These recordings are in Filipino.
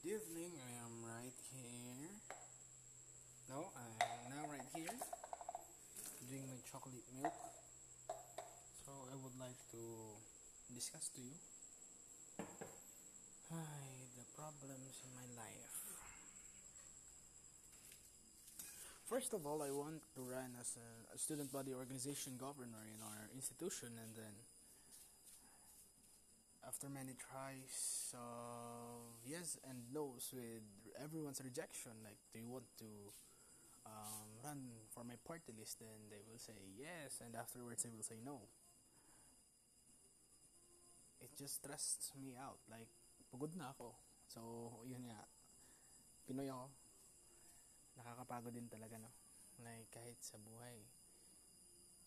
Good evening. I am right here. No, I am now right here doing my chocolate milk. So I would like to discuss to you ay, the problems in my life. First of all, I want to run as a, a student body organization governor in our institution, and then after many tries of yes and no's with everyone's rejection, like, do you want to um, run for my party list? Then they will say yes, and afterwards they will say no. It just stresses me out. Like, pagod na ako. So, yun nga. Pinoy ako. Nakakapagod din talaga, no? Like, kahit sa buhay.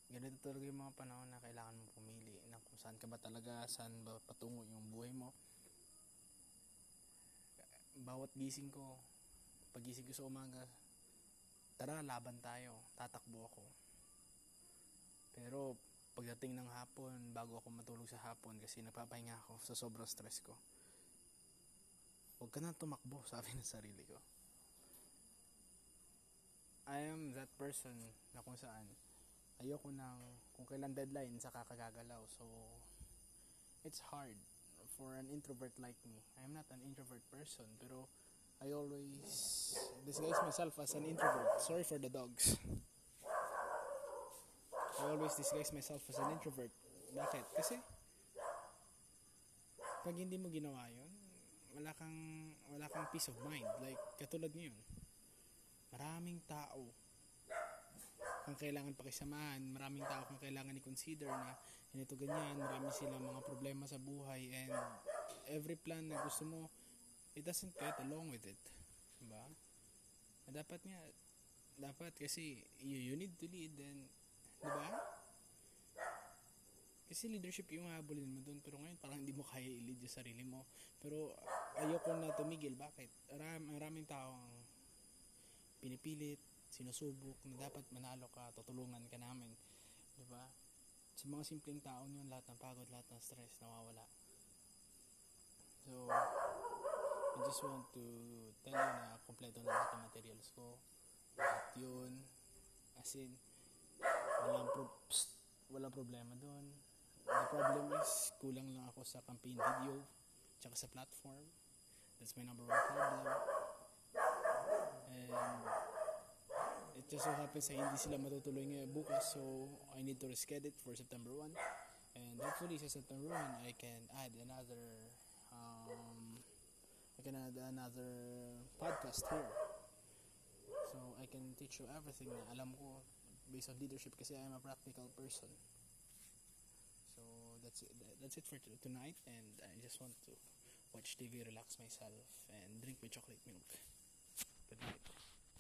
Ganito talaga yung mga panahon na kailangan mo pumili na kung saan ka ba talaga, saan ba patungo yung buhay mo. Bawat gising ko, pagising ko sa umaga, tara, laban tayo, tatakbo ako. Pero, pagdating ng hapon, bago ako matulog sa hapon kasi nagpapahinga ako sa sobrang stress ko. Huwag ka na tumakbo, sabi ng sarili ko. I am that person na kung saan ayoko nang kung kailan deadline sa kakagagalaw. So, it's hard for an introvert like me. I'm not an introvert person, pero I always disguise myself as an introvert. Sorry for the dogs. I always disguise myself as an introvert. Bakit? Kasi pag hindi mo ginawa yun, wala kang wala kang peace of mind. Like katulad ngayon. Maraming tao kung kailangan pakisamahan, maraming tao kung kailangan i-consider na ganito ganyan, marami silang mga problema sa buhay and every plan na gusto mo, it doesn't get along with it. Diba? Na dapat nga, dapat kasi you, you need to lead and, diba? Kasi leadership yung habulin mo doon pero ngayon parang hindi mo kaya i-lead yung sarili mo. Pero ayoko na tumigil. Bakit? Maram, maraming tao ang pinipilit, sinusubok na dapat manalo ka, tutulungan ka namin. Di ba? Sa mga simpleng tao yun, lahat ng pagod, lahat ng stress, nawawala. So, I just want to tell you na kompleto na lahat ng materials ko. Lahat yun. As in, walang, pro- psst, walang problema doon. The problem is, kulang lang ako sa campaign video, tsaka sa platform. That's my number one problem. Just so happens na hindi sila matutuloy ngayon bukas so I need to reschedule it for September 1 and hopefully sa September 1 I can add another um, I can add another podcast here. So I can teach you everything na alam ko based on leadership kasi I'm a practical person. So that's it that's it for tonight and I just want to watch TV relax myself and drink my chocolate milk. Good night